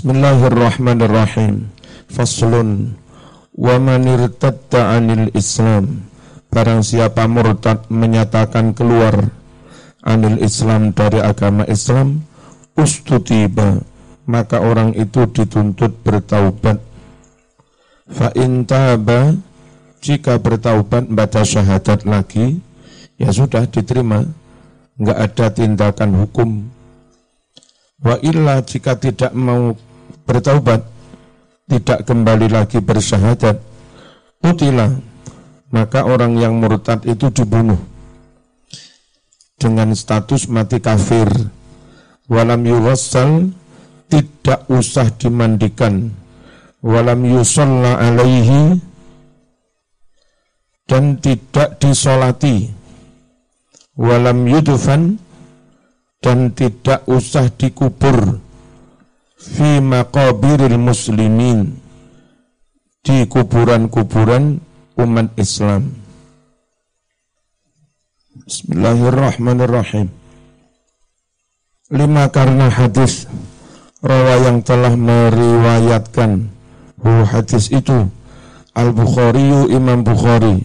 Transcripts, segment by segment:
Bismillahirrahmanirrahim. Faslun wa man irtadda 'anil Islam. Barang siapa murtad menyatakan keluar anil Islam dari agama Islam, ustutiba, maka orang itu dituntut bertaubat. Fa in taba, jika bertaubat baca syahadat lagi, ya sudah diterima, enggak ada tindakan hukum Wa illa jika tidak mau bertaubat, tidak kembali lagi bersyahadat, utila, maka orang yang murtad itu dibunuh dengan status mati kafir. Walam yuwassal, tidak usah dimandikan. Walam yusalla alaihi, dan tidak disolati. Walam yudufan, dan tidak usah dikubur fi maqabiril muslimin di kuburan-kuburan umat Islam. Bismillahirrahmanirrahim. Lima karena hadis rawa yang telah meriwayatkan hu hadis itu Al-Bukhari Imam Bukhari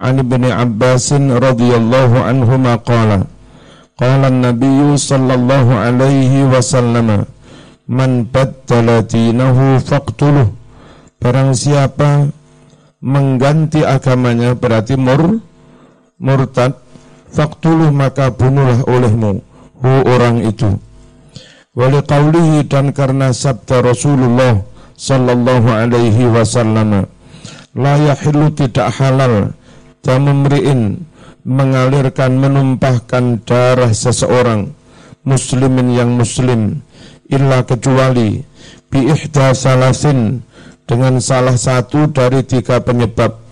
An Ibnu Abbasin radhiyallahu anhu maqala Qala Nabi sallallahu alaihi wasallam Man baddala dinahu faqtuluh. Barang siapa mengganti agamanya berarti mur murtad faqtuluh maka bunuhlah olehmu. Hu orang itu. Wali qawlihi dan karena sabda Rasulullah sallallahu alaihi wasallam la yahillu tidak halal tamamri'in mengalirkan menumpahkan darah seseorang muslimin yang muslim illa kecuali bi ihda salasin dengan salah satu dari tiga penyebab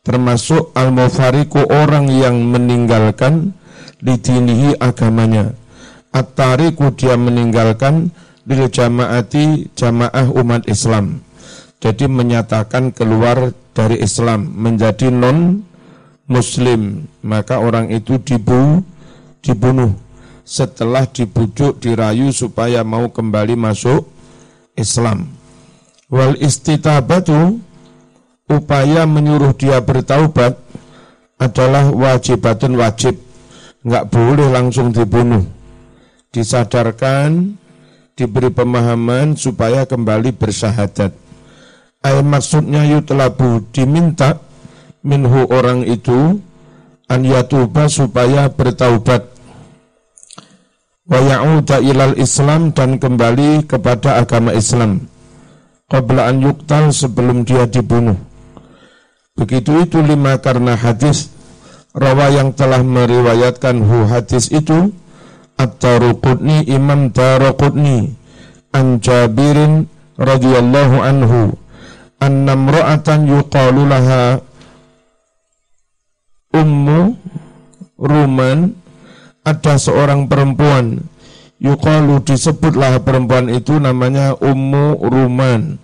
termasuk al-mufariku orang yang meninggalkan dinihi agamanya. At-tariku dia meninggalkan lil jamaati jamaah umat Islam. Jadi menyatakan keluar dari Islam menjadi non muslim maka orang itu dibu, dibunuh setelah dibujuk dirayu supaya mau kembali masuk Islam. Wal istitabatu upaya menyuruh dia bertaubat adalah wajibatun wajib. Nggak boleh langsung dibunuh. Disadarkan diberi pemahaman supaya kembali bersyahadat. Ayat maksudnya yutlabu diminta minhu orang itu an yatuba supaya bertaubat wa ya'uda ilal Islam dan kembali kepada agama Islam. Qabla an yuktal sebelum dia dibunuh. Begitu itu lima karena hadis rawa yang telah meriwayatkan hu hadis itu At-Taruqutni Imam Taruqutni an Jabirin radhiyallahu anhu annamra'atan yuqalu laha Ummu Ruman ada seorang perempuan. Yukalu disebutlah perempuan itu namanya Ummu Ruman.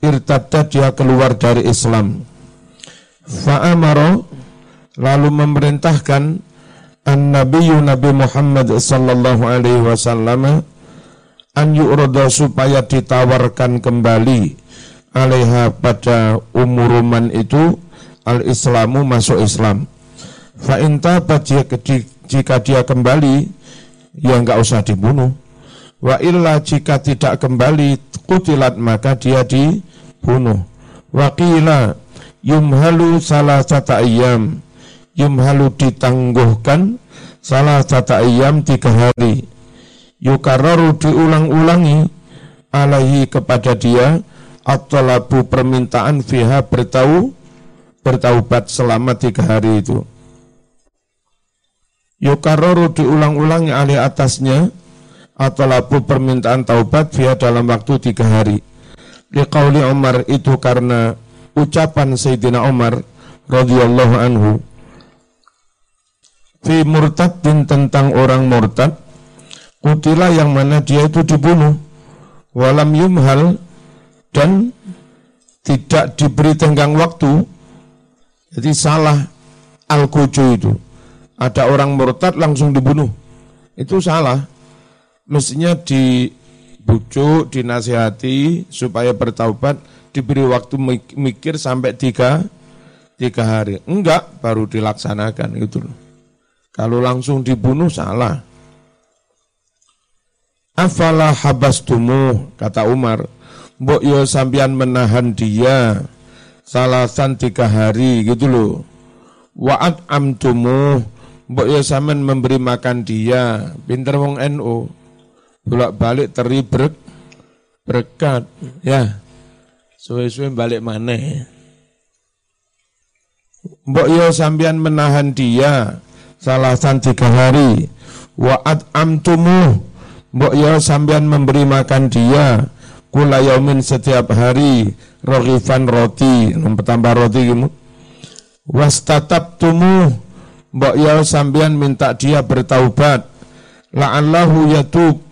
Irtadda dia keluar dari Islam. Fa'amaro lalu memerintahkan an Nabi Nabi Muhammad sallallahu alaihi wasallam an yu'rada supaya ditawarkan kembali alaiha pada Ummu Ruman itu al-Islamu masuk Islam. Fa intabat jika dia kembali ya enggak usah dibunuh. Wa illa jika tidak kembali kutilat maka dia dibunuh. Wa qila yumhalu salah satu ayam. Yumhalu ditangguhkan salah satu ayam tiga hari. Yukararu diulang-ulangi alaihi kepada dia atau permintaan fiha bertau bertaubat selama tiga hari itu yukarroru diulang-ulangi alih atasnya atau labu permintaan taubat via dalam waktu tiga hari. Liqauli Umar itu karena ucapan Sayyidina Umar radhiyallahu anhu. Fi murtadin tentang orang murtad kutila yang mana dia itu dibunuh. Walam yumhal dan tidak diberi tenggang waktu. Jadi salah al itu ada orang murtad langsung dibunuh. Itu salah. Mestinya dibujuk, dinasihati supaya bertaubat, diberi waktu mikir sampai tiga, tiga hari. Enggak, baru dilaksanakan gitu. Kalau langsung dibunuh salah. Afala habastumu, kata Umar. Mbok yo sambian menahan dia salasan tiga hari gitu loh. Wa'at amtumu, mbok yo samen memberi makan dia. Pinter wong NU. Bolak-balik teri berk, berkat. Ya, suwe-suwe balik mana Mbok yo sambian menahan dia salasan tiga hari. Wa'at amtumu, mbok yo sambian memberi makan dia kula yaumin setiap hari rohifan roti tambah roti gitu was tatap tumu mbok ya sambian minta dia bertaubat. La'allahu yatub.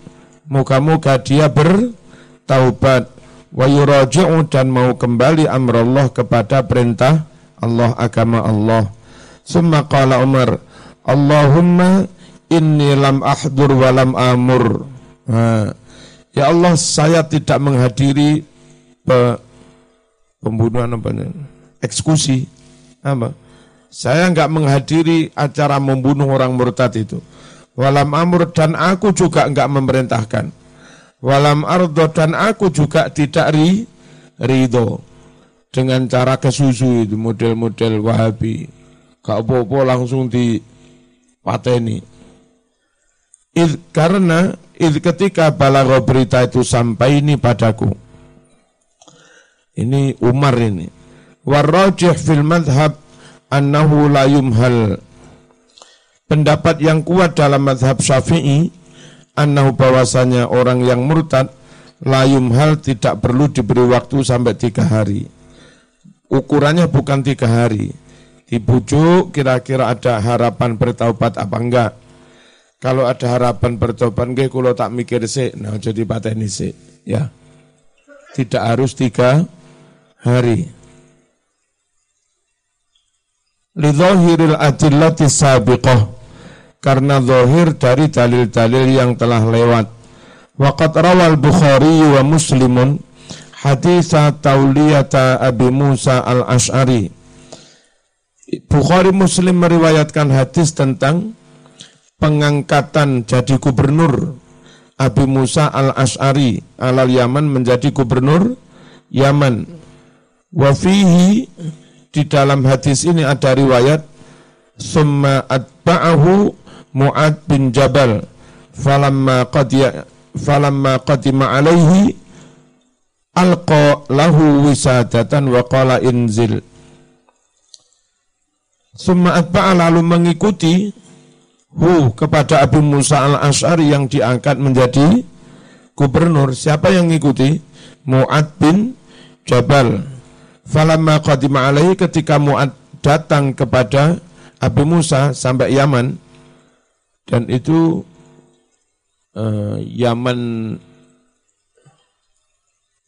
Muka-muka dia bertaubat. Wa yuraji'u dan mau kembali amrullah kepada perintah Allah agama Allah. Summa qala Umar Allahumma inni lam ahdur wa lam amur. Nah, Ya Allah, saya tidak menghadiri pe, pembunuhan apa eksekusi. Apa? Saya enggak menghadiri acara membunuh orang murtad itu. Walam amur dan aku juga enggak memerintahkan. Walam ardo dan aku juga tidak ri, ridho dengan cara kesusu itu model-model wahabi. Gak apa-apa langsung di pateni. karena Id ketika balago berita itu sampai ini padaku. Ini Umar ini. Warrajih fil madhab annahu la yumhal. Pendapat yang kuat dalam madhab syafi'i, annahu bahwasanya orang yang murtad, la yumhal tidak perlu diberi waktu sampai tiga hari. Ukurannya bukan tiga hari. Dibujuk kira-kira ada harapan bertaubat apa enggak kalau ada harapan bertobat nggih kalau tak mikir sih, nah jadi pateni sih, ya. Tidak harus tiga hari. Lidhahiril adillati sabiqah karena zahir dari dalil-dalil yang telah lewat. Waqat rawal Bukhari wa Muslimun haditha tauliyata Abi Musa al-Ash'ari. Bukhari Muslim meriwayatkan hadis tentang pengangkatan jadi gubernur Abu Musa al-Ash'ari alal Yaman menjadi gubernur Yaman. Wafihi di dalam hadis ini ada riwayat summa atba'ahu Mu'ad bin Jabal falamma qadiya falamma qadima alaihi alqa lahu wisadatan wa qala inzil summa atba'a lalu mengikuti hu kepada Abu Musa al-Ash'ari yang diangkat menjadi gubernur. Siapa yang mengikuti? Mu'ad bin Jabal. Falamma qadima alaihi ketika Mu'ad datang kepada Abu Musa sampai Yaman dan itu uh, Yaman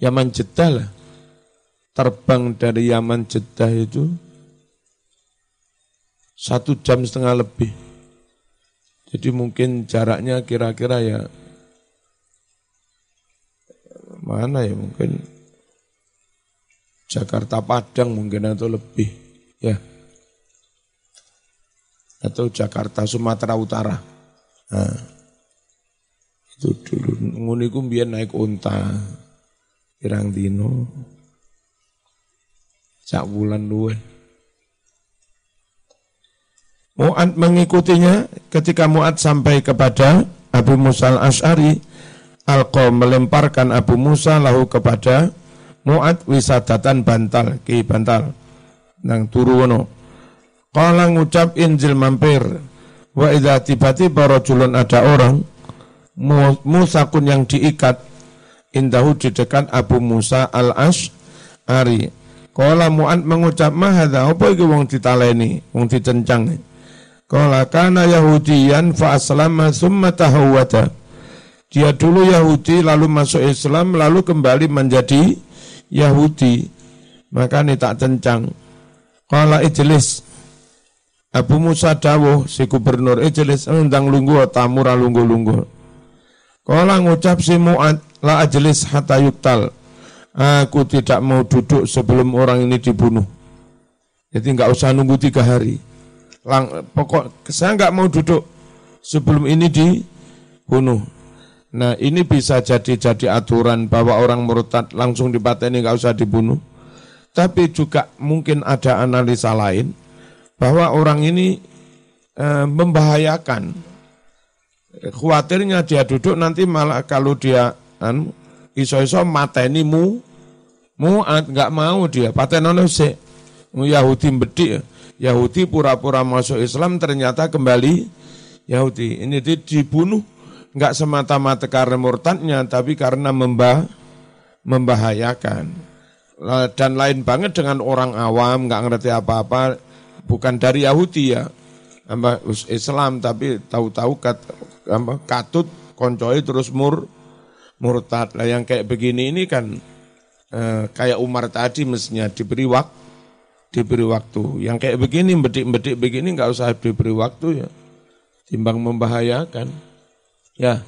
Yaman Jeddah lah. Terbang dari Yaman Jeddah itu satu jam setengah lebih jadi mungkin jaraknya kira-kira ya mana ya mungkin Jakarta Padang mungkin atau lebih ya. Atau Jakarta Sumatera Utara. Nah, itu dulu. Nguniku biar naik unta. Pirang dino cak bulan luwe. Mu'ad mengikutinya ketika Mu'ad sampai kepada Abu Musa al-Ash'ari Alqa melemparkan Abu Musa lahu kepada Mu'ad wisadatan bantal ki bantal nang turu wono Kala ngucap injil mampir wa idza tiba-tiba ada orang musakun yang diikat indahu di dekat Abu Musa al-Ash'ari Kala Mu'ad mengucap mahadha apa iki wong ditaleni wong dicencang Kala kana Yahudiyan fa aslama summa tahawwata. Dia dulu Yahudi lalu masuk Islam lalu kembali menjadi Yahudi. Maka ini tak cencang. Kala ijlis. Abu Musa dawuh si gubernur ijlis endang lunggu tamu lunggu-lunggu. Kala ngucap si Mu'ad la ajlis hatta yuktal. Aku tidak mau duduk sebelum orang ini dibunuh. Jadi nggak usah nunggu tiga hari. Lang, pokok saya nggak mau duduk sebelum ini dibunuh. Nah ini bisa jadi jadi aturan bahwa orang murtad langsung dipateni nggak usah dibunuh. Tapi juga mungkin ada analisa lain bahwa orang ini e, membahayakan. Khawatirnya dia duduk nanti malah kalau dia anu iso-iso mateni mu mu nggak mau dia. Patenono se Yahudi bedik Yahudi pura-pura masuk Islam ternyata kembali Yahudi. Ini dibunuh nggak semata-mata karena murtadnya tapi karena membah membahayakan dan lain banget dengan orang awam nggak ngerti apa-apa bukan dari Yahudi ya Islam tapi tahu-tahu apa, katut koncoi terus mur murtad. Lah yang kayak begini ini kan eh, kayak Umar tadi mestinya diberi waktu diberi waktu. Yang kayak begini bedik-bedik begini nggak usah diberi waktu ya. Timbang membahayakan. Ya.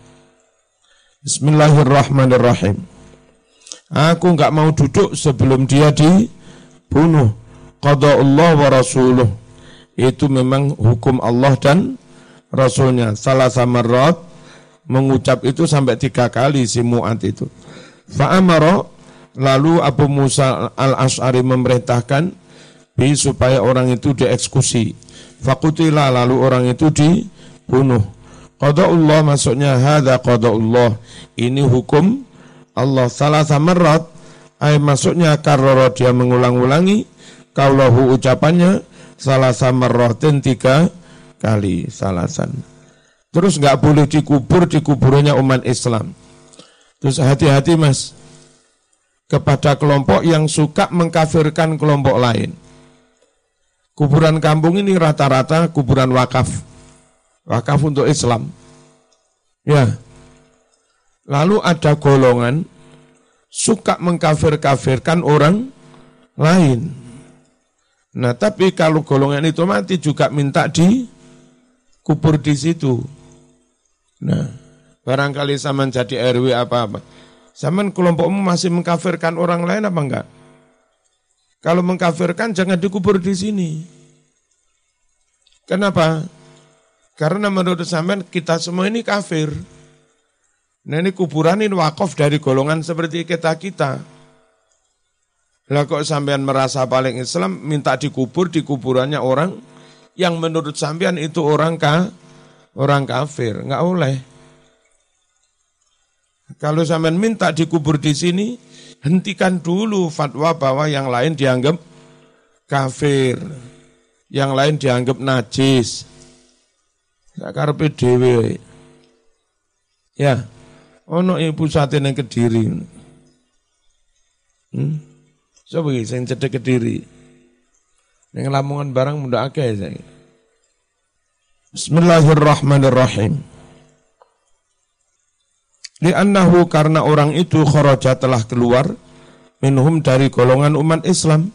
Bismillahirrahmanirrahim. Aku nggak mau duduk sebelum dia dibunuh. Qada Allah wa rasuluh. Itu memang hukum Allah dan Rasulnya salah sama rot mengucap itu sampai tiga kali si Mu'ad itu. Fa'amaro lalu Abu Musa al-Ash'ari memerintahkan bi supaya orang itu dieksekusi. Fakutilah lalu orang itu dibunuh. Allah maksudnya hadza Allah. Ini hukum Allah salah sama rot ay maksudnya karoro dia mengulang-ulangi kaulahu ucapannya salah sama rotin tiga kali salasan. Terus nggak boleh dikubur di kuburannya umat Islam. Terus hati-hati mas kepada kelompok yang suka mengkafirkan kelompok lain. Kuburan kampung ini rata-rata kuburan wakaf. Wakaf untuk Islam. Ya. Lalu ada golongan suka mengkafir-kafirkan orang lain. Nah, tapi kalau golongan itu mati juga minta di kubur di situ. Nah, barangkali zaman jadi RW apa-apa. Zaman kelompokmu masih mengkafirkan orang lain apa enggak? Kalau mengkafirkan jangan dikubur di sini. Kenapa? Karena menurut zaman kita semua ini kafir. Nah ini kuburan ini wakaf dari golongan seperti kita-kita. Lah kok sampean merasa paling Islam minta dikubur di kuburannya orang yang menurut sampean itu orang ka, orang kafir, nggak boleh. Kalau sampean minta dikubur di sini, hentikan dulu fatwa bahwa yang lain dianggap kafir, yang lain dianggap najis. Gak karpe dewe. Ya, ono ibu saat yang kediri. Hmm? Coba sing cedek kediri. Yang lamongan barang muda akeh saya. Bismillahirrahmanirrahim. Li'annahu karena orang itu kharaja telah keluar minhum dari golongan umat Islam.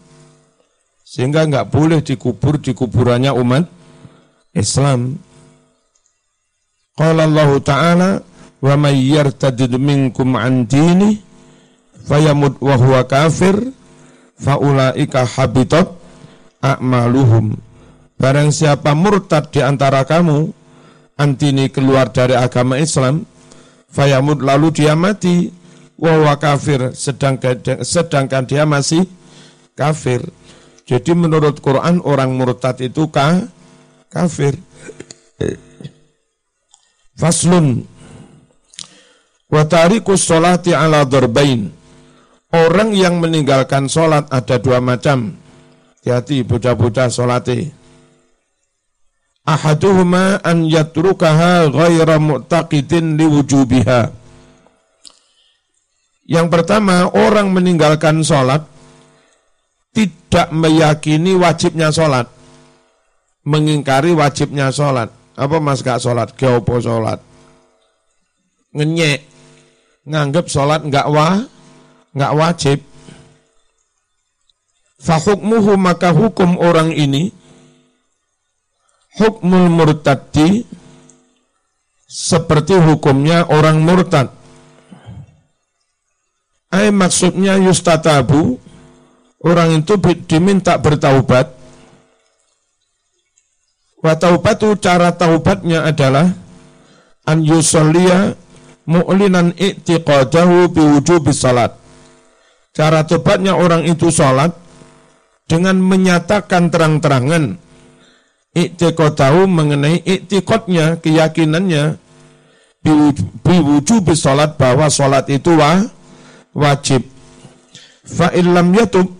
Sehingga enggak boleh dikubur di kuburannya umat Islam. Qala Allah Ta'ala wa may yartadid minkum an dini fayamut wa huwa kafir faulaika habitat a'maluhum. Barang siapa murtad di antara kamu, antini keluar dari agama Islam, fayamud lalu dia mati, wa kafir, sedangkan, sedangkan dia masih kafir. Jadi menurut Quran orang murtad itu ka, kafir. Faslun wa tarikus sholati ala darbain. Orang yang meninggalkan sholat ada dua macam. Hati-hati bocah-bocah solate. Ahaduhuma an yatrukaha ghaira mu'taqidin liwujubiha. Yang pertama, orang meninggalkan sholat tidak meyakini wajibnya sholat. Mengingkari wajibnya sholat. Apa mas gak sholat? Geopo sholat. Ngenyek. Nganggep sholat nggak wah, nggak wajib. Fahukmuhu maka hukum orang ini hukmul murtaddi seperti hukumnya orang murtad. Ay maksudnya yustatabu, orang itu diminta bertaubat. Wa taubatu cara taubatnya adalah an yusalliya mu'linan i'tiqadahu biwujubi salat. Cara taubatnya orang itu salat dengan menyatakan terang-terangan i'tiqadahu mengenai i'tiqadnya, keyakinannya biwujubi salat bahwa salat itu wah, wajib. Fa illam yatub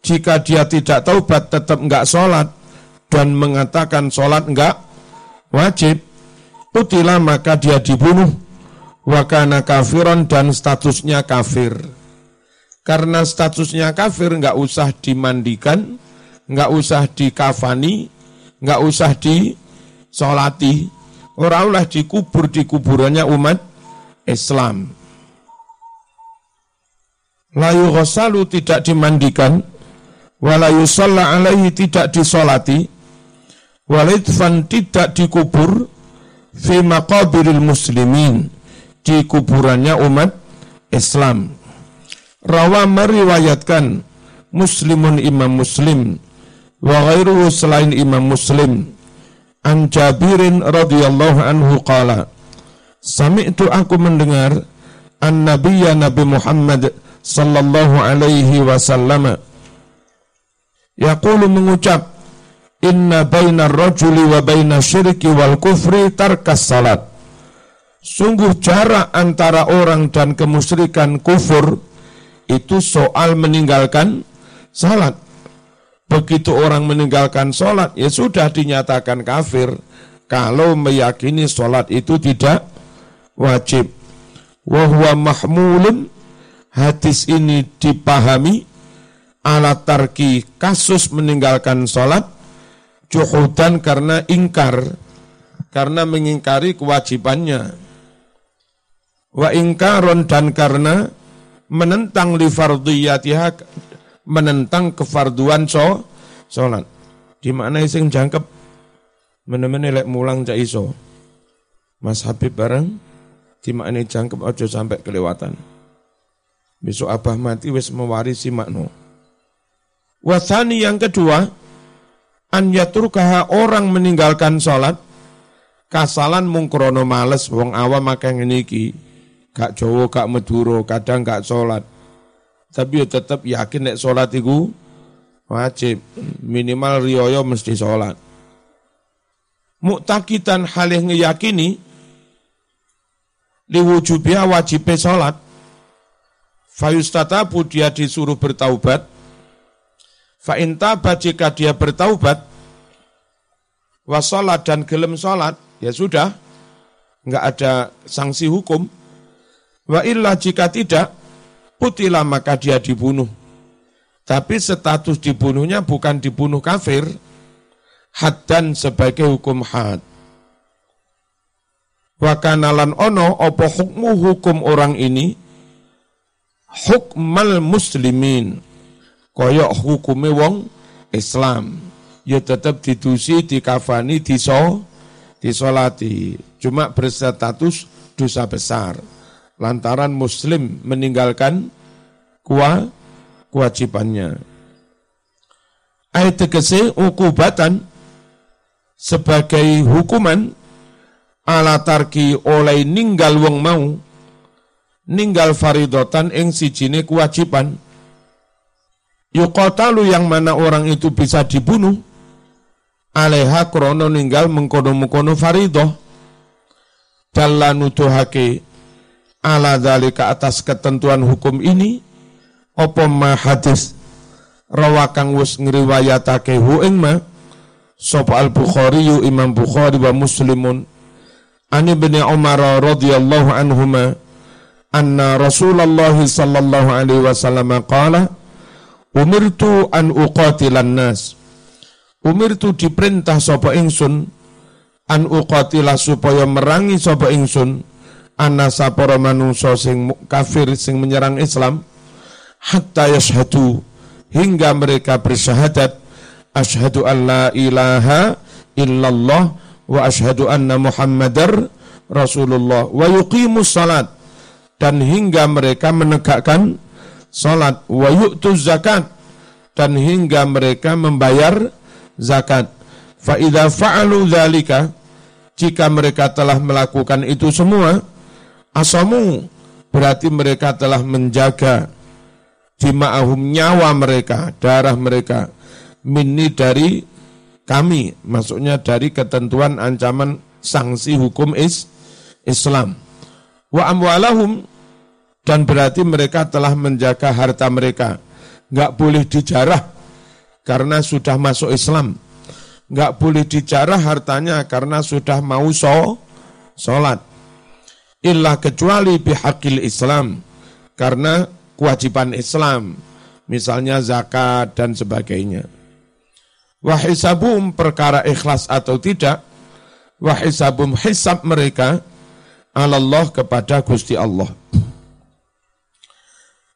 jika dia tidak taubat tetap enggak sholat dan mengatakan sholat enggak wajib, utilah maka dia dibunuh. Wakana kafiron dan statusnya kafir. Karena statusnya kafir enggak usah dimandikan, enggak usah dikafani, enggak usah disolati. Orang lah dikubur di kuburannya umat Islam layu ghasalu tidak dimandikan walayu alaihi tidak disolati walidfan tidak dikubur fi maqabiril muslimin di kuburannya umat Islam. Rawa meriwayatkan muslimun imam muslim wa ghairuhu selain imam muslim. An Jabirin radhiyallahu anhu qala Sami'tu aku mendengar an nabiyya Nabi Muhammad sallallahu alaihi wasallam yaqulu mengucap inna baina rajuli wa baina syirki wal kufri tarkas salat. Sungguh jarak antara orang dan kemusyrikan kufur itu soal meninggalkan salat. Begitu orang meninggalkan salat ya sudah dinyatakan kafir kalau meyakini salat itu tidak wajib. Wa huwa mahmulun hadis ini dipahami alat tarki kasus meninggalkan sholat juhudan karena ingkar karena mengingkari kewajibannya. Wa ingkaron dan karena menentang li fardiyatiha menentang kefarduan so sholat. Di mana sing jangkep? Menemani lek mulang cak iso. Mas Habib bareng di mana jangkep ojo sampai kelewatan. Besok abah mati wis mewarisi makno. Wasani yang kedua, an yaturkaha orang meninggalkan sholat, kasalan mungkrono males, wong awam makan ngeniki, gak jowo, gak meduro, kadang gak sholat. Tapi ya tetap yakin nek sholat itu wajib, minimal rioyo mesti sholat. Muktakitan halih ngeyakini, liwujubia wajibnya sholat, Fayustatabu dia disuruh bertaubat. Fa'intaba jika dia bertaubat. Wasolat dan gelem sholat. Ya sudah. Enggak ada sanksi hukum. Wa illa jika tidak. Putilah maka dia dibunuh. Tapi status dibunuhnya bukan dibunuh kafir. Had dan sebagai hukum had. Wakanalan ono opo hukmu hukum orang ini hukmal muslimin koyok hukume wong Islam. Ya tetap didusi dikafani diso disolati. Cuma berstatus dosa besar. Lantaran muslim meninggalkan kuah kewajibannya. Ayat tegese ukubatan sebagai hukuman ala tarki oleh ninggal wong mau ninggal faridotan ing sijine kewajiban yuqatalu yang mana orang itu bisa dibunuh. Aleha krono ninggal mengkono-mengkono faridoh. Dalla nutuhake ala dalika atas ketentuan hukum ini. Opo ma hadis rawakang wus ngriwayatake hu ing ma. Sapa al bukhari yu imam bukhari wa muslimun. Ani bin umar radhiyallahu anhuma anna Rasulullah sallallahu alaihi wasallam qala umirtu an uqatilan nas. Umirtu diperintah sapa ingsun an uqatila supaya merangi sapa ingsun anna sapara manungsa sing kafir sing menyerang Islam hatta yashhadu hingga mereka bersyahadat asyhadu an la ilaha illallah wa asyhadu anna muhammadar Rasulullah wa yuqimus salat. Dan hingga mereka menegakkan salat. Wa yu'tuz zakat. Dan hingga mereka membayar zakat. Fa fa'alu dzalika jika mereka telah melakukan itu semua asamu berarti mereka telah menjaga jima'ahum nyawa mereka darah mereka minni dari kami maksudnya dari ketentuan ancaman sanksi hukum is Islam. Wa amwalahum dan berarti mereka telah menjaga harta mereka. Enggak boleh dijarah karena sudah masuk Islam. Enggak boleh dijarah hartanya karena sudah mau so, sholat. Illa kecuali bihakil Islam. Karena kewajiban Islam. Misalnya zakat dan sebagainya. Wahisabum perkara ikhlas atau tidak. Wahisabum hisab mereka Allah kepada Gusti Allah.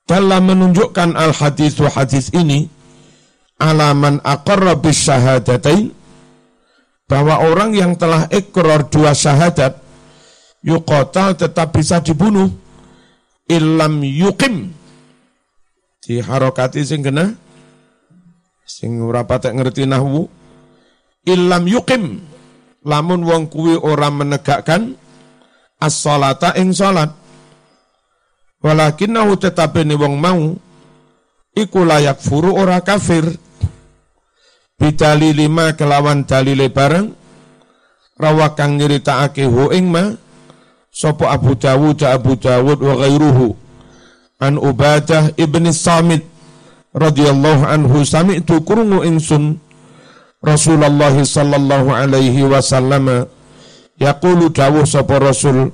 Dalam menunjukkan al-hadis wa hadis ini, alaman aqarra syahadatain, bahwa orang yang telah ikrar dua syahadat, yuqatal tetap bisa dibunuh, illam yuqim, di harokati sing kena, sing ora patek ngerti nahwu, illam yuqim, lamun wong kuwi orang menegakkan, as-salata ing salat. Walakinahu tetapi ni wong mau iku layak furu ora kafir. Bidali lima kelawan dalile bareng rawakang nyeritakake hu ing ma sapa Abu Dawud Abu Dawud wa ghairuhu an Ubadah ibni Samit radhiyallahu anhu sami'tu kurungu ingsun Rasulullah sallallahu alaihi wasallam Yaqulu dawuh sapa Rasul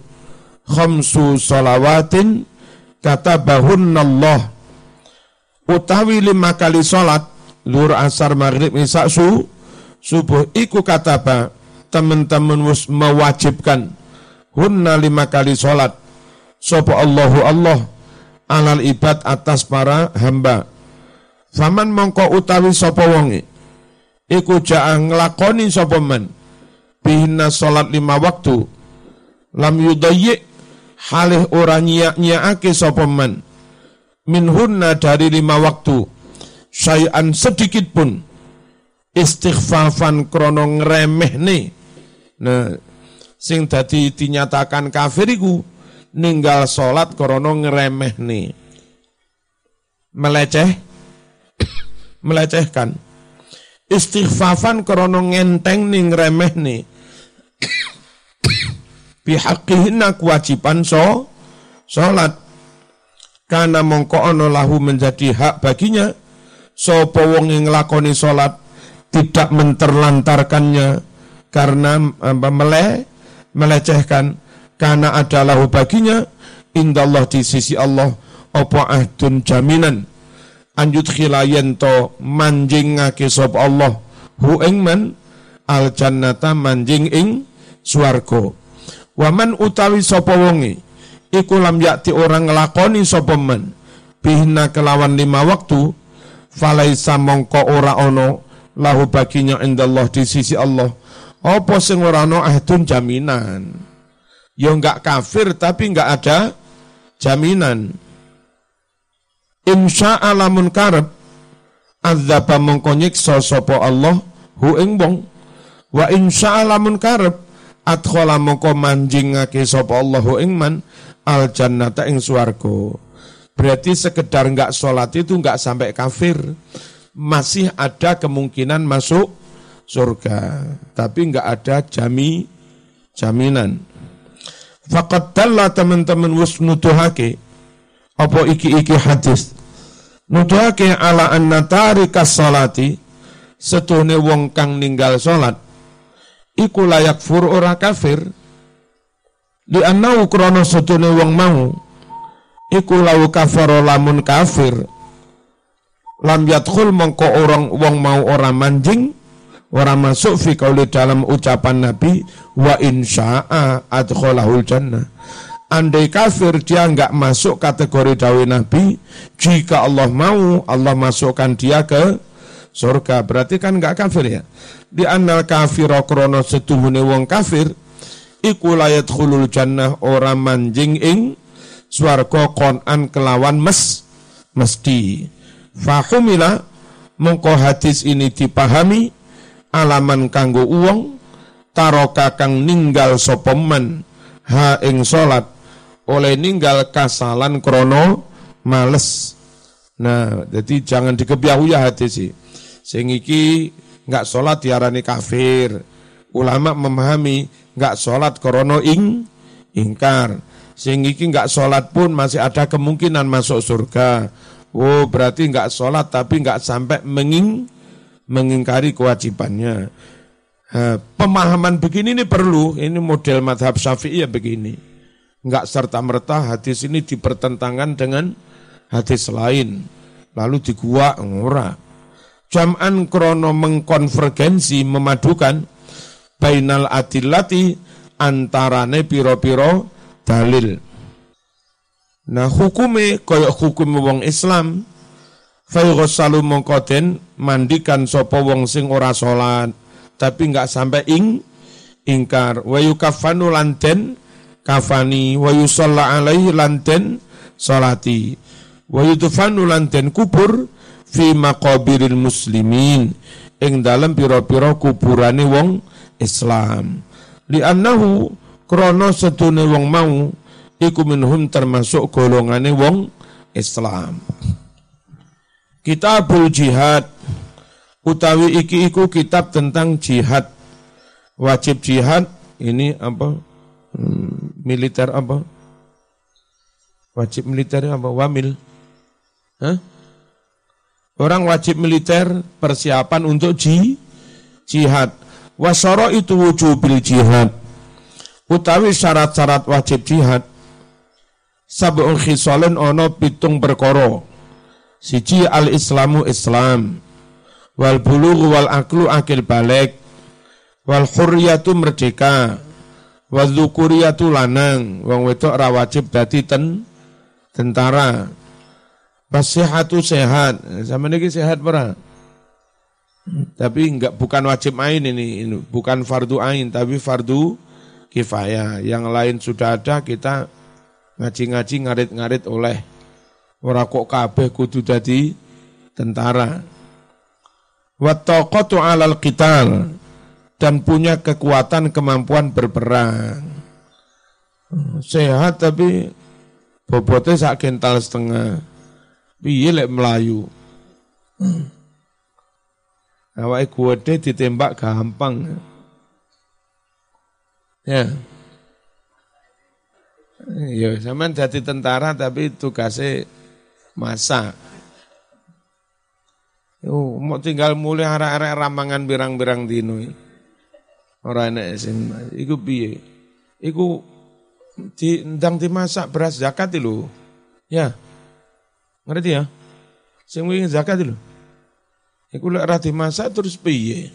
khamsu salawatin katabahunallah utawi lima kali salat lur asar maghrib isya su subuh iku kataba teman-teman mewajibkan. Hunna lima kali salat sapa Allahu Allah alal ibad atas para hamba. Faman mongko utawi sapa wonge? Iku jaa nglakoni sapa man? Bihina salat lima waktu. Lam yudayyi halih ora nyiak-nyiakake sapa man. Minhunna dari lima waktu. Syai'an sedikit pun. Istighfafan krono ngremehne. Nah sing dadi dinyatakan kafir iku ninggal salat krono ngremehne. Meleceh? Melecehkan. Istighfafan krono ngenteng ning remehne bihaqihina kewajiban so salat karena mongko ono lahu menjadi hak baginya so wong yang nglakoni salat tidak menterlantarkannya karena apa, mele, melecehkan. Karena ada lahu baginya indallah di sisi Allah apa ahdun jaminan. Anjut khilayen to manjingake sop Allah hu ing man al jannata manjing ing swarga Waman utawi sapa wonge? Iku lam yakti orang ngelakoni sapa man bihna kelawan lima waktu falaisa mongko ora ono lahu baginya indallah di sisi Allah. Apa sing ora ono ahdun jaminan? Ya enggak kafir tapi enggak ada jaminan. Insya alamun karep azaba mongko nyiksa sapa Allah hu ing wong. Wa insya alamun karep adkhala mongko manjingake sapa Allahu ingman al jannata ing swarga. Berarti sekedar enggak sholat itu enggak sampai kafir. Masih ada kemungkinan masuk surga. Tapi enggak ada jami jaminan. Fakat dalla teman-teman wis nuduhake apa iki-iki hadis. Nuduhake ala anna tarikas salati setune wong kang ninggal salat iku layak fur ora kafir. Di anau krono setune wong mau. Iku lau kafaro lamun kafir. Lam yadkhul mongko orang wong mau ora manjing. Ora masuk fi kauli dalam ucapan Nabi wa insya'a adkhalahul jannah andai kafir dia enggak masuk kategori dawe Nabi. Jika Allah mau Allah masukkan dia ke surga berarti kan enggak kafir ya? Di anal kafir krono setuhune wong kafir iku layat khulul jannah ora manjing ing swarga konan kelawan mes mesti fahumila mongko hadis ini dipahami alaman kanggo uwong taroka kang ninggal sopoman ha ing salat oleh ninggal kasalan krono males. Nah jadi jangan dikebiahu ya hadis sih sing iki nggak sholat diarani kafir ulama memahami nggak sholat krono ing ingkar sing iki nggak sholat pun masih ada kemungkinan masuk surga oh berarti nggak sholat tapi nggak sampai menging mengingkari kewajibannya Nah, pemahaman begini ini perlu, ini model madhab syafi'i ya begini. Enggak serta-merta hadis ini dipertentangan dengan hadis lain. Lalu digua ora. Jam'an krono mengkonvergensi, memadukan bainal adillati antarane piro-piro dalil. Nah hukume kaya hukum wong Islam Fayughsalu mongkoden mandikan sopo wong sing ora salat tapi nggak sampai ing ingkar wa yukafanu lanten kafani wa yusalla alaihi lanten salati wa yudfanu lanten kubur fi maqabiril muslimin. Ing dalam pira-pira kuburane wong Islam. Li annahu krana sedune wong mau iku minhum termasuk golongane wong Islam. Kitabul Jihad. Utawi iki iku kitab tentang jihad. Wajib jihad ini apa? Hmm, militer apa? Wajib militer apa? Wamil. Hah? Orang wajib militer persiapan untuk ji jihad. Wasoro itu wujubil jihad. Utawi syarat-syarat wajib jihad. Sab'un khisalun ono pitung perkara. Siji al islamu islam. Wal bulugh wal aklu akil balik. Wal hurriyatu merdeka. Wal lanang. Wong wedok ra wajib dadi ten tentara Pasihatu sehat sama ini sehat pernah tapi enggak bukan wajib ain ini, ini bukan fardu ain tapi fardu kifayah yang lain sudah ada kita ngaji-ngaji ngarit-ngarit oleh ora kok kabeh kudu dadi tentara Wattaqatu alal qital dan punya kekuatan kemampuan berperang. Sehat tapi bobotnya sak kental setengah. Piye lek melayu. Awake gede ditembak gampang. Ya. Ya, sampean jadi tentara tapi tugasnya masak. Oh, mau tinggal mulai arah-arah ramangan birang-birang dino. Orang enak sing iku piye? Iku di dimasak beras zakat lho. Ya. Ngerti ya? Sing wingi zakat lho. Iku lek ora dimasak terus piye?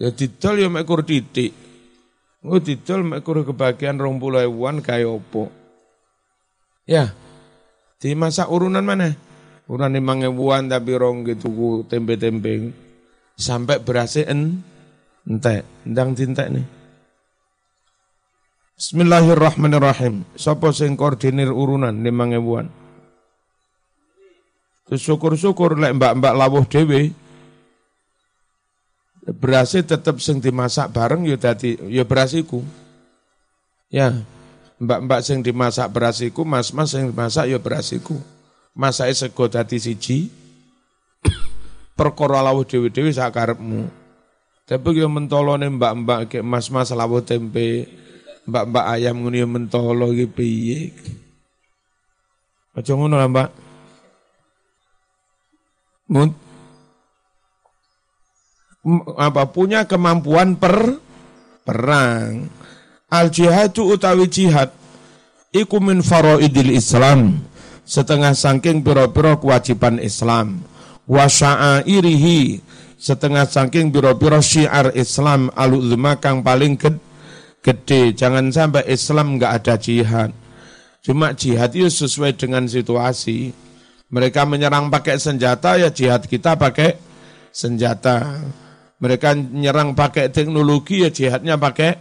Ya didol ya mek kur titik. Engko didol mek kur kebagian 20.000-an kaya opo? Ya. Dimasak urunan mana? Lima ribuan tapi rong gitu tempe-tempe sampai berhasil en entek, ndang tintek nih. Bismillahirrahmanirrahim. Sapa sing koordinir urunan lima ribuan? Terus syukur-syukur lek mbak-mbak lawuh dhewe. Berhasil tetap sing dimasak bareng ya dadi ya berasiku. Ya, mbak-mbak sing dimasak berasiku, mas-mas sing dimasak ya berasiku masa sego dadi siji. Perkara lawuh dhewe-dhewe sak karepmu. Tapi yo mentolo nih mbak-mbak kayak mas-mas lawuh tempe mbak-mbak ayam ngono yo mentolo iki piye. Aja ngono lah mbak apa punya kemampuan per perang. Al jihadu utawi jihad iku min faraidil Islam setengah saking piro-piro kewajiban Islam. Wa irihi setengah saking piro-piro syiar Islam alulma kang paling gede. Jangan sampai Islam nggak ada jihad. Cuma jihad itu sesuai dengan situasi mereka menyerang pakai senjata ya jihad kita pakai senjata mereka menyerang pakai teknologi ya jihadnya pakai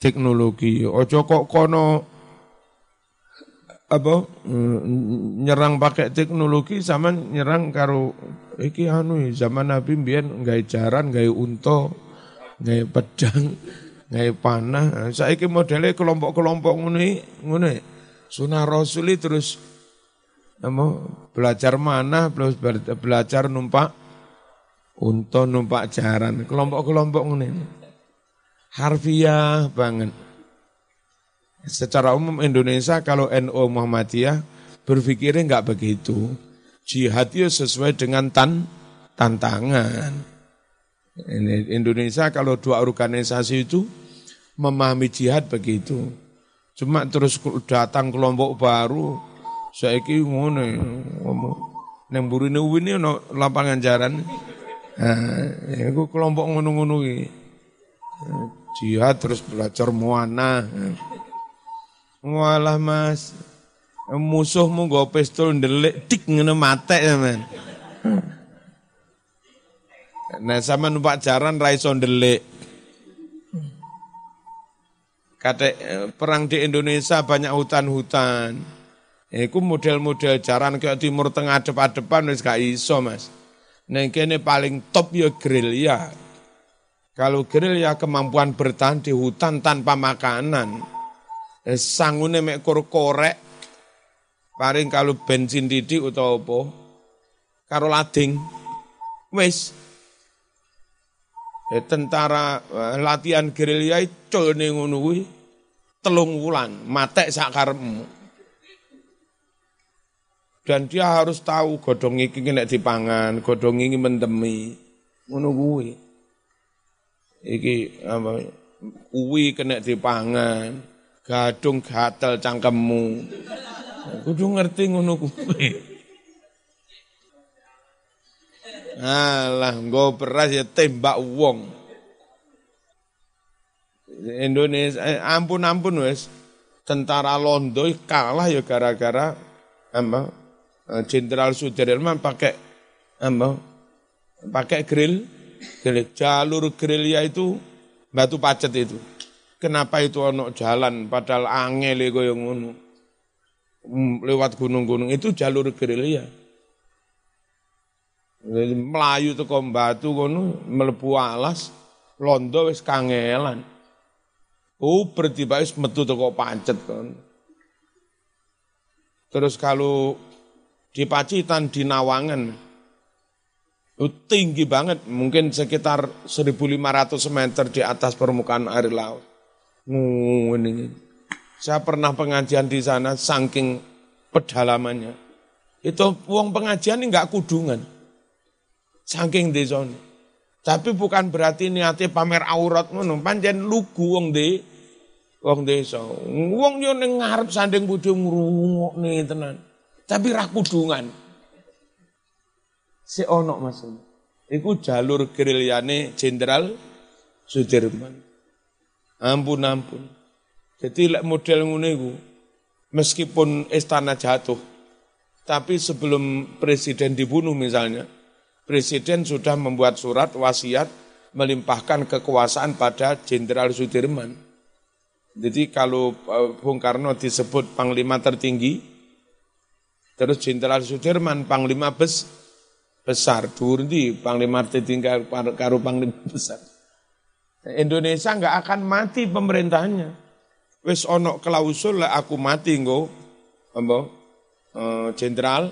teknologi. Ojo kok kono apa mm, nyerang pakai teknologi sama nyerang karo iki anu zaman Nabi mbiyen gawe jaran, gawe unta, gawe pedang, gawe panah. Saiki modele kelompok-kelompok ngono ngono. Sunah Rasul terus apa belajar mana terus belajar numpak unta numpak jaran kelompok-kelompok ngono harfiah banget Secara umum Indonesia kalau NU Muhammadiyah berpikirnya enggak begitu. Jihad itu sesuai dengan tan tantangan. Ini Indonesia kalau dua organisasi itu memahami jihad begitu. Cuma terus datang kelompok baru, saya ki ngono ngomong. Neng burine ini no lapangan jaran. Nah, itu kelompok ngono-ngono Jihad terus belajar muana. Walah Mas. Musuhmu nggo pistol ndelik dik ngene mate ya men. Nah sama numpak jaran ra iso ndelik. Kata eh, perang di Indonesia banyak hutan-hutan. Iku model-model jaran kayak Timur Tengah depan-depan wis gak iso, Mas. Neng kene paling top ya gerilya. Kalau gerilya kemampuan bertahan di hutan tanpa makanan. Eh, sangune mek korek paring kalau bensin didik utawa apa karo lading wis eh, tentara eh, latihan gerilya itu ning ngono kuwi telung wulan matek sak karepmu dan dia harus tahu godhong iki kena dipangan godhong iki mendemi ngono kuwi iki apa kuwi kena dipangan gadung gatel cangkemmu. Kudu ngerti ngono kuwi. Alah, nggo beras ya tembak wong. Indonesia eh, ampun ampun wes tentara Londo kalah ya gara-gara apa Jenderal Sudirman pakai apa pakai grill, grill jalur grillnya itu batu pacet itu Kenapa itu ono jalan padahal angel kaya ngono. Hmm, lewat gunung-gunung itu jalur gerilya. Melayu teko batu kono melebu alas londo wis kangelan. Oh, bertiba wis metu teko pancet kon. Terus kalau di Pacitan di Nawangan itu tinggi banget, mungkin sekitar 1500 meter di atas permukaan air laut. Saya pernah pengajian di sana saking pedalamannya. Itu uang pengajian ini enggak kudungan. Saking di sana. Tapi bukan berarti niatnya pamer aurat ngono, panjen lugu wong de wong desa. Wong yo ning ngarep sanding bodho ngrungokne tenan. Tapi ra kudungan. Si ono Mas. Iku jalur gerilyane Jenderal Sudirman. Ampun ampun. Jadi lek model iku meskipun istana jatuh tapi sebelum presiden dibunuh misalnya presiden sudah membuat surat wasiat melimpahkan kekuasaan pada Jenderal Sudirman. Jadi kalau uh, Bung Karno disebut panglima tertinggi, terus Jenderal Sudirman panglima bes, besar, durdi panglima tertinggi karo panglima besar. Indonesia nggak akan mati pemerintahnya. Wis ono klausul lah aku mati nggo apa eh, jenderal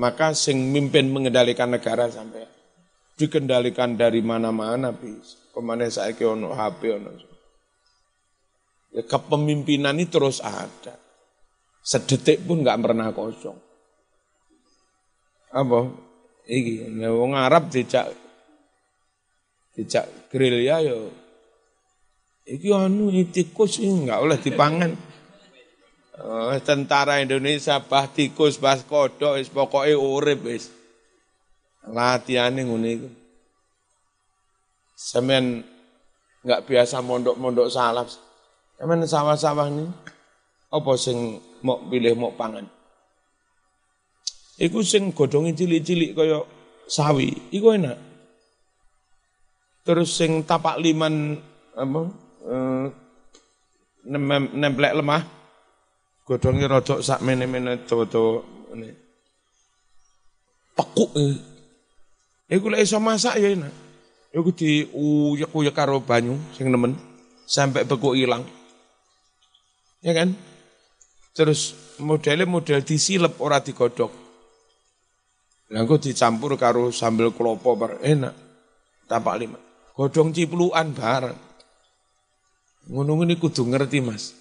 maka sing mimpin mengendalikan negara sampai dikendalikan dari mana-mana bis. Ke mana saya ke ono HP ono. Ya, kepemimpinan ini terus ada. Sedetik pun nggak pernah kosong. Apa? Iki, ya wong Arab dijak dijak grill ya yo. Iki anu tikus ini enggak oleh dipangan. Oh, tentara Indonesia bah tikus, bah kodok, wis pokoke urip wis. Latihane ngene iku. Semen enggak biasa mondok-mondok salaf. Semen sawah-sawah ini apa sing mau pilih mau pangan? Iku sing godhonge cilik-cilik kaya sawi, iku enak. Terus sing tapak liman apa eh, nemplek lemah godhonge rada sak mene-mene dawa-dawa ini. Tekuk. Iku lek iso masak ya enak. Iku di uyek-uyek karo banyu sing nemen sampai beku hilang. Ya kan? Terus modelnya model disilep ora digodok. Lah dicampur karo sambel klopo bar enak. Tapak lima. Godong cipluan bareng. Ngono ngene kudu ngerti Mas.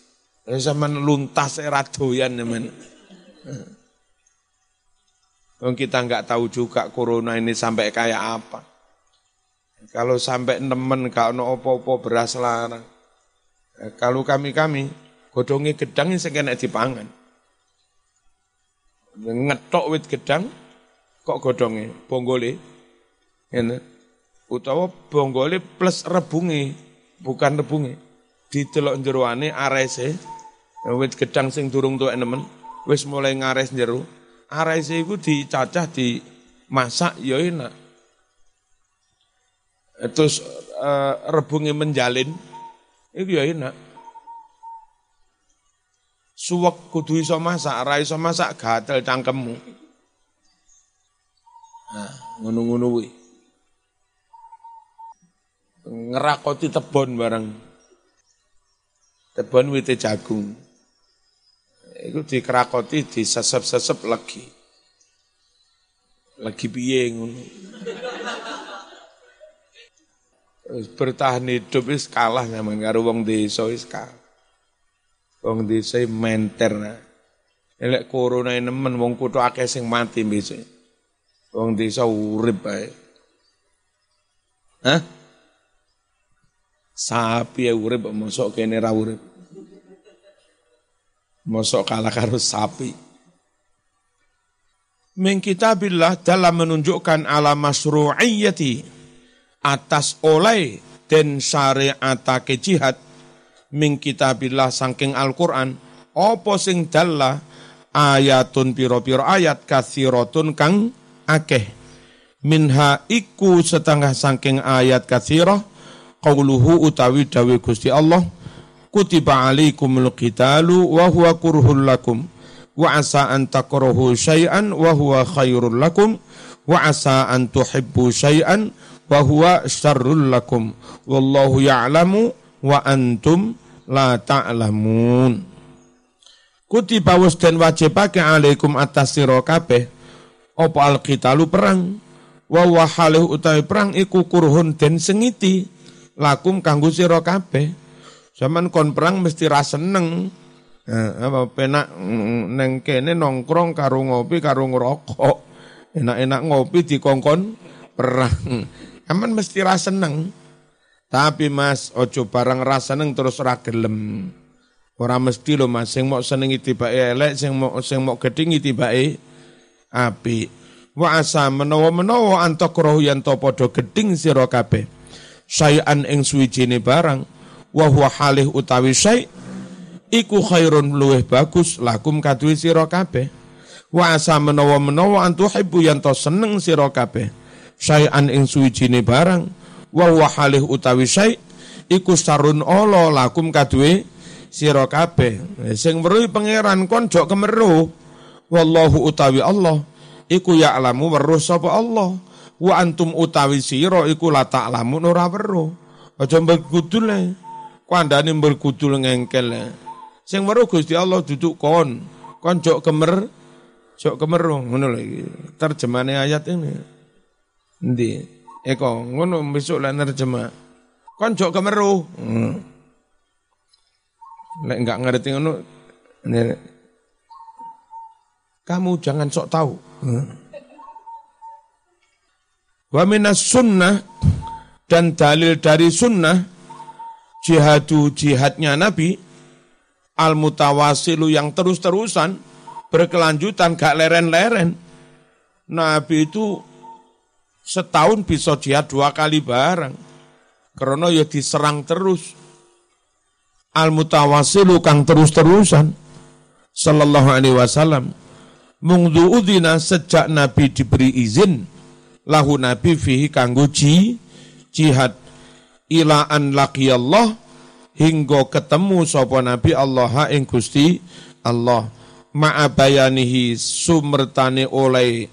Zaman luntas era doyan men. Wong kita nggak tahu juga corona ini sampai kayak apa. Kalau sampai nemen gak ono opo-opo beras larang. Eh, kalau kami-kami godongi gedang ini kena dipangan. Ngetok wit gedang kok godongi bonggole. Ini. Utawa bonggole plus rebungi, bukan rebungi. Ditelok jeruane arese wit gedang sing durung tuwek nemen wis mulai ngares jero ares iku dicacah di masak ya enak. Terus uh, rebungi menjalin itu ya enak. Suwek kudu iso masak, ora iso masak gatel cangkemmu. Nah, ngono-ngono kuwi. Ngerakoti tebon bareng. Tebon wite jagung itu dikerakoti disesep-sesep lagi. Lagi piye ngono. bertahan hidup wis kalah nyaman karo wong desa wis kalah. Wong desa menter nah. Elek corona nemen wong kutha akeh sing mati besok. Wong desa urip bae. Hah? Sapi urip mosok kene ra urip. Mosok kalah karo sapi. Min kitabillah dalam menunjukkan ala masru'iyyati atas oleh dan syariatake jihad min kitabillah sangking Al-Qur'an apa sing dalla ayatun piro-piro ayat kathiratun kang akeh. Minha iku setengah sangking ayat kathirah qauluhu utawi dawe Gusti Allah kutiba alaikumul qitalu wa huwa kurhul lakum wa asa an takrahu syai'an wa huwa khairul lakum wa asa an tuhibbu syai'an wa huwa syarrul lakum. Wallahu ya'lamu wa antum la ta'lamun. Kutiba wis wajibake alaikum atas sira kabeh apa alqitalu perang wa halih utawi perang iku kurhun den sengiti lakum kanggo sira kabeh Zaman kon perang mesti rasa seneng. Eh, apa penak mm, neng kene nongkrong karo ngopi karo ngerokok. Enak-enak ngopi di kongkon perang. Aman mesti rasa seneng. Tapi Mas, ojo barang rasa seneng terus ora gelem. Ora mesti lo Mas, sing mau senengi tibake elek, sing mau sing mau gedhingi tibake api. Wa asa menawa-menawa antakrohu yen to padha gedhing sira kabeh. Sayan ing suwijine barang. Wa huwa halih utawi syai iku khairun luweh bagus lakum kadui sira kabeh. Wa asa menawa-menawa antuhibbu yen to seneng sira kabeh. Syai'an ing suwijine barang. Wa huwa halih utawi syai iku sarun ala lakum kadue sira kabeh. Sing weruh pangeran kon jok wallahu utawi Allah iku ya'lamu weruh sapa Allah wa antum utawi sira iku la ta'lamun ora weruh aja mbek kudule kandhane berkudul ngengkel. Sing weruh Gusti Allah duduk kon. Kon jok kemer jok kemeru ngono lho iki. Terjemahane ayat ini. Endi? Eko ngono besok lah nerjemah. Kon jok kemeru. Hmm. Lek enggak ngerti ngono kamu jangan sok tahu. Hmm. Wa minas sunnah dan dalil dari sunnah jihadu jihadnya Nabi, al mutawasilu yang terus-terusan, berkelanjutan, gak leren-leren. Nabi itu setahun bisa jihad dua kali bareng. Karena ya diserang terus. Al mutawasilu kang terus-terusan. Sallallahu alaihi wasallam. Mungdu udina sejak Nabi diberi izin. Lahu Nabi fihi kanggo jihad ila an laqiyallah hingga ketemu sapa nabi Allah ing Gusti Allah ma'abayanihi sumertane oleh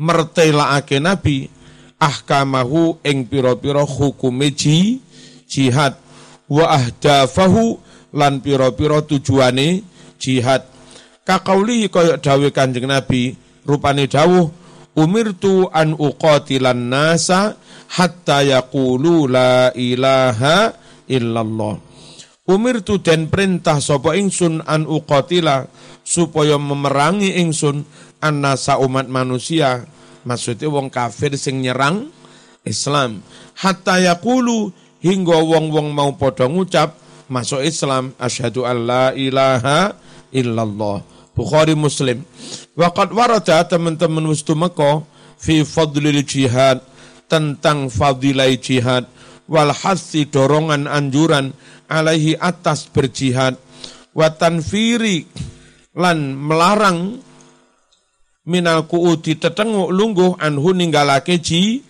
mertelaake nabi ahkamahu ing pira-pira hukume ji jihad wa ahdafahu lan pira-pira tujuane jihad kakauli kaya dawe Kanjeng Nabi rupane dawuh umirtu an uqatilan nasa hatta yaqulu la ilaha illallah. Umirtu den perintah sapa ingsun an uqatila supaya memerangi ingsun annasa umat manusia. Maksudnya wong kafir sing nyerang Islam. Hatta yaqulu hingga wong-wong mau padha ngucap masuk Islam asyhadu alla ilaha illallah Bukhari Muslim. Waqad warada teman-teman wis tumeka fi fadlil jihad tentang fadilai jihad wal hasi dorongan anjuran alaihi atas berjihad wa tanfiri lan melarang minal kuuti tetenguk lungguh anhu ninggalake ji,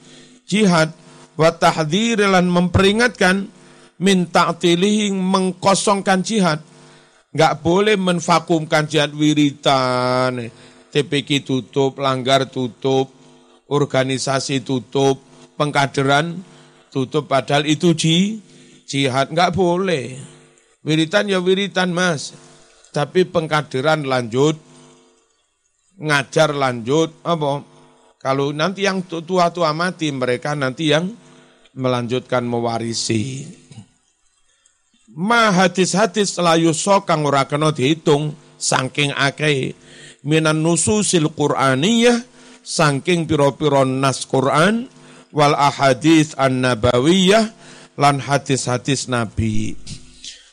jihad wa tahdhir lan memperingatkan min ta'tilihi mengkosongkan jihad enggak boleh menvakumkan jihad wiritan TPK tutup langgar tutup organisasi tutup pengkaderan tutup padahal itu ji, jihad nggak boleh. Wiritan ya wiritan mas, tapi pengkaderan lanjut, ngajar lanjut, apa? Kalau nanti yang tua-tua mati, mereka nanti yang melanjutkan mewarisi. Ma hadis-hadis layu sokang ora kena dihitung saking akeh minan nususil Qur'aniyah saking piro-piro nas Quran wal ahadits an-nabawiyah lan hadis-hadis Nabi.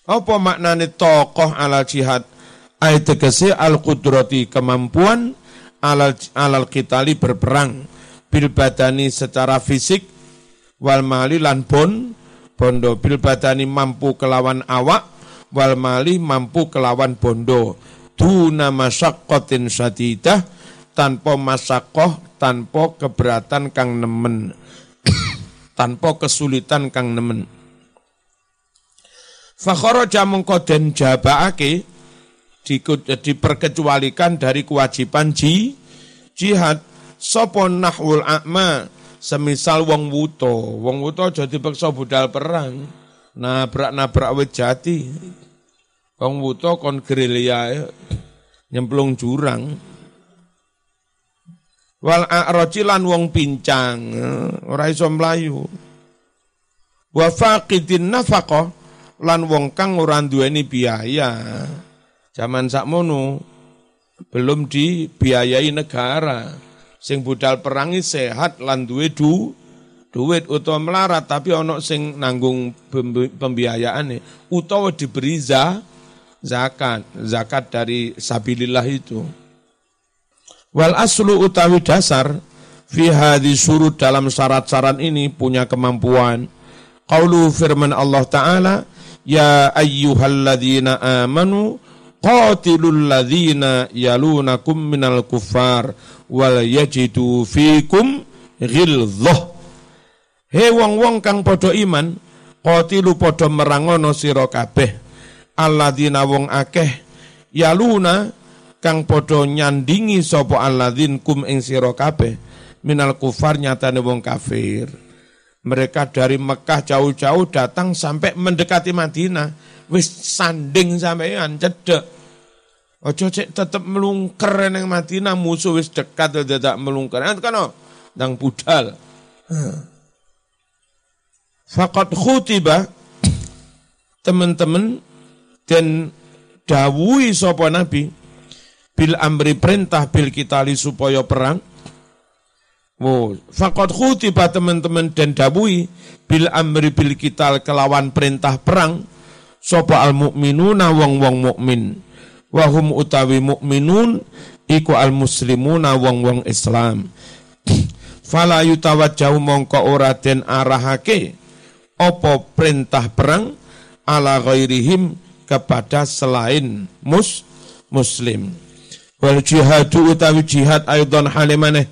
Apa maknane tokoh ala jihad? Ayat tegese al-qudrati kemampuan alal alal kitali berperang bil badani secara fisik wal mali lan bon bondo. Bil badani mampu kelawan awak wal mali mampu kelawan bondo. Duna masyaqqatin syadidah tanpa masakoh tanpa keberatan kang nemen. Tanpa kesulitan kang nemen. Fakharaja mengko den jabaake diperkecualikan dari kewajiban ji, jihad sapa nahwul a'ma semisal wong wuto wong wuto aja dipaksa budal perang nabrak-nabrak wit jati. Wong wuto kon gerilya nyemplung jurang. Wal a'rajilan wong pincang ora iso mlayu. Wa faqidin lan wong kang ora duweni biaya. Zaman sakmono belum dibiayai negara sing budal perangi sehat lan duwe du duit utawa melarat tapi ono sing nanggung pembiayaan utawa diberi zakat zakat dari sabilillah itu Wal aslu utawi dasar fi hadhi surut dalam syarat-syarat ini punya kemampuan. Qaulu firman Allah Ta'ala, Ya ayyuhalladzina amanu qatilul ladzina yalunakum minal kuffar wal yajidu fikum ghilzah. He wong-wong kang padha iman, qatilu padha merangono sira kabeh. Alladzina wong akeh yaluna kang padha nyandingi sapa alladzin kum ing sira kabeh minal kufar nyatane wong kafir. Mereka dari Mekah jauh-jauh datang sampai mendekati Madinah. Wis sanding sampean cedek. Ojo cek tetep melungker nang Madinah musuh wis dekat dadak melungker. Ent kono nang budal. Fakat khutiba teman-teman dan dawui sapa nabi bil amri perintah bil kitali supaya perang. Wow, fakot khutiba teman-teman dan dabui bil amri bil kital kelawan perintah perang sopo al mukminuna wong wong mukmin wahum utawi mukminun iku al muslimuna wong wong Islam. Fala yutawajjahu mongko ora den arahake opo perintah perang ala ghairihim kepada selain mus muslim. Wal jihadu utawi jihad aidon halimane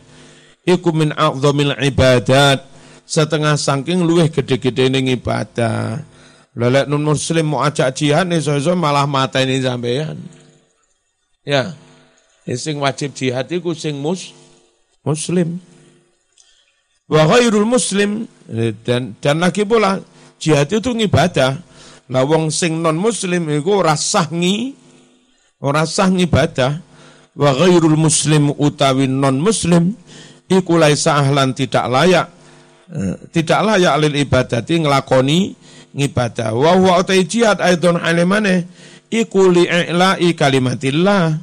iku min a'zamil ibadat setengah saking luweh gede-gede ning ibadah. Lelek non muslim mau ajak jihad nih so malah mata ini sampean. Ya. Sing wajib jihad itu sing mus muslim. Wa ghairul muslim dan dan lagi pula jihad itu ngibadah. Lah wong sing non muslim iku ora sah ngi ora sah ngibadah. Wa muslim utawi non muslim iku laisa tidak layak eh, tidak layak lil ibadati nglakoni ngibadah. Wa huwa utai jihad aidon alimane iku li'ila'i kalimatillah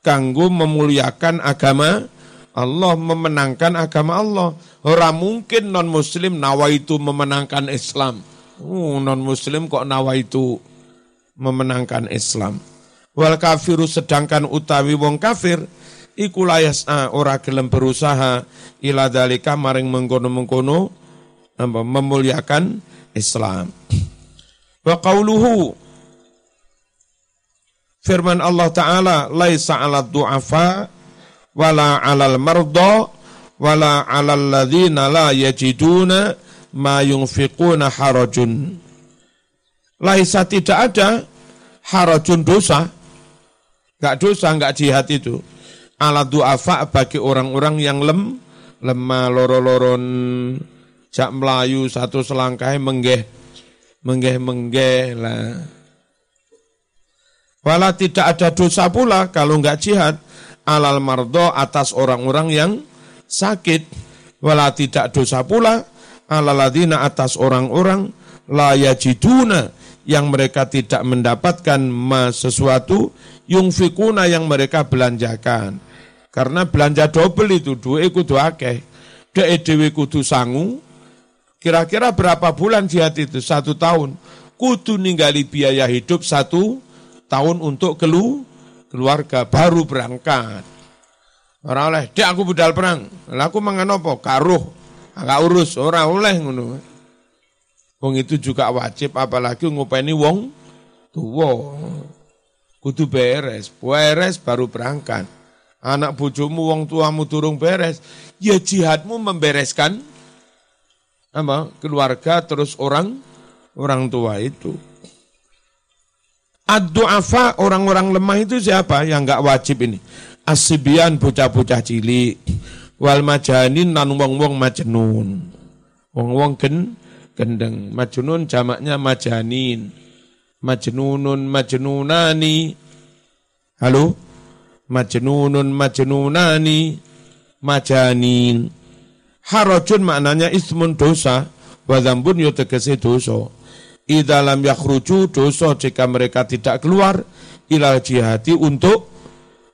kanggo memuliakan agama Allah memenangkan agama Allah. Ora mungkin non muslim nawaitu memenangkan Islam. Uh, non muslim kok nawaitu memenangkan Islam. Wal kafiru sedangkan utawi wong kafir iku layas ora gelem berusaha ila dalika maring mengkono-mengkono memuliakan Islam. Wa qauluhu firman Allah taala laisa 'ala du'afa wala 'alal marda wala 'alal ladzina la yajiduna ma yunfiquna harajun. Laisa tidak ada harajun dosa. Enggak dosa, enggak jihad itu. Ala du'afa bagi orang-orang yang lem, lemah loro-loron jak melayu satu selangkah menggeh menggeh menggeh lah. Wala tidak ada dosa pula kalau enggak jihad alal mardo atas orang-orang yang sakit. Wala tidak dosa pula alal ladina atas orang-orang la yajiduna yang mereka tidak mendapatkan ma sesuatu yung fikuna yang mereka belanjakan. Karena belanja double itu dua kudu akeh. Dek dewe kudu sangu, Kira-kira berapa bulan jihad itu? Satu tahun. Kudu ninggali biaya hidup satu tahun untuk kelu, keluarga. Baru berangkat. Orang oleh, dek aku budal perang. Lalu aku mangan apa? Karuh. Agak urus. Orang oleh. Wong itu juga wajib apalagi ngupeni wong tuwa. Kudu beres. Beres baru berangkat. Anak bojomu wong tuamu turung beres. Ya jihadmu membereskan apa keluarga terus orang orang tua itu. Ad-du'afa orang-orang lemah itu siapa yang enggak wajib ini? Asibian bocah-bocah cilik wal majanin nan wong-wong majnun. Wong-wong gen gendeng. Majnun jamaknya majanin. Majnunun majnunani. Halo? Majnunun majnunani. Majanin. Harajun maknanya ismun dosa, wadambun tegese dosa. Idalam yakhruju dosa jika mereka tidak keluar ilal jihadi untuk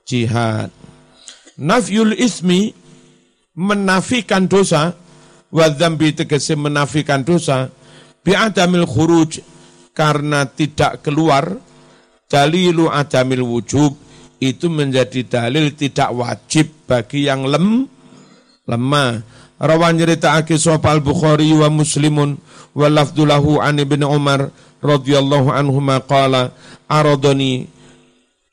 jihad. Nafyul ismi menafikan dosa, wadambi tegese menafikan dosa, bi'adamil khuruj karena tidak keluar, dalilu adamil wujub, itu menjadi dalil tidak wajib bagi yang lem, lemah Rawan nyeritakake sapa Al-Bukhari wa Muslimun wa lafdulahu an Ibnu Umar radhiyallahu anhu qala aradani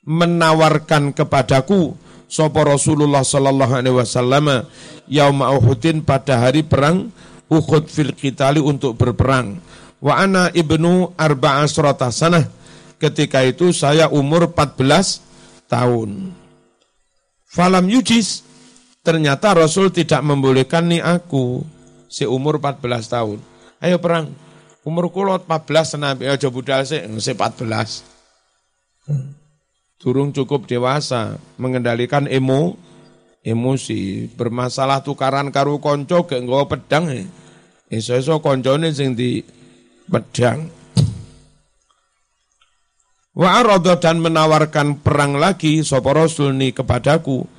menawarkan kepadaku sapa Rasulullah sallallahu alaihi wasallam yaum Uhudin pada hari perang Uhud fil qitali untuk berperang. Wa ana ibnu arba'asrata sanah ketika itu saya umur 14 tahun. Falam yujis Ternyata Rasul tidak membolehkan nih aku si umur 14 tahun. Ayo perang. Umur kulot 14 senabi aja budal sih, si 14. Turung cukup dewasa mengendalikan emo emosi, bermasalah tukaran karu konco gak nggawa pedang. Iso-iso koncone sing di pedang. Wa dan menawarkan perang lagi sapa Rasul ni kepadaku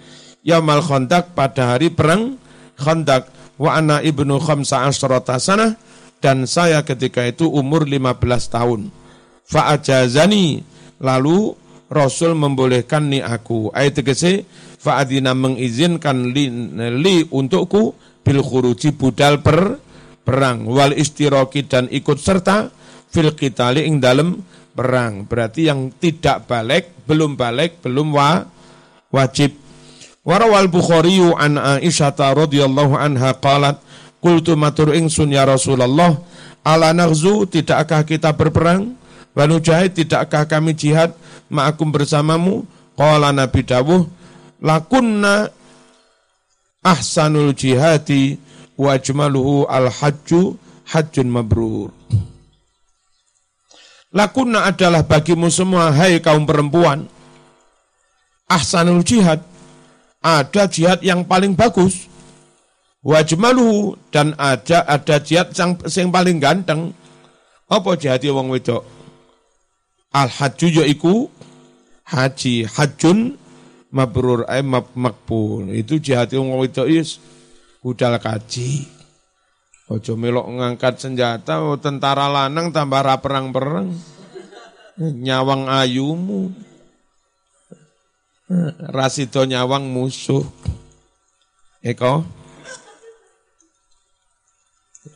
Yaumal Khandaq pada hari perang Khandaq wa ana ibnu khamsa asrata sana dan saya ketika itu umur 15 tahun. Fa'ajazani lalu Rasul membolehkan ni aku. Ayat tegese fa'adina mengizinkan li, li untukku bil khuruji budal per perang wal istiroki dan ikut serta fil qitali ing dalam perang. Berarti yang tidak balik, belum balik, belum wa, wajib Warawal Bukhari an Aisyah radhiyallahu anha qalat Kultu matur ingsun ya Rasulullah, ala naghzu tidakkah kita berperang? Wanu jahid tidakkah kami jihad ma'akum bersamamu? Qala Nabi dawuh, lakunna ahsanul jihadi wa ajmaluhu al hajju hajjun mabrur. Lakunna adalah bagimu semua, hai kaum perempuan, ahsanul jihad, ada jihad yang paling bagus, wajmaluhu dan ada ada jihad yang, paling ganteng. Apa jihad wong wedok? Al hajju yaiku haji, hajun mabrur ay mab makbul. Itu jihad wong wedok is budal kaji. Ojo melok ngangkat senjata, oh, tentara lanang tambah perang-perang. Nyawang ayumu. Rasido nyawang musuh. Eko?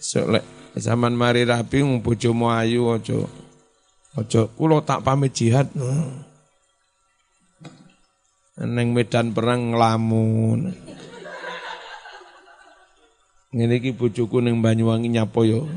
So, lek zaman mari rapi bojomu ayu ojo. Ojo kulo tak pamit jihad. Neng medan perang ngelamun. Ngene bojoku ning Banyuwangi nyapo yo.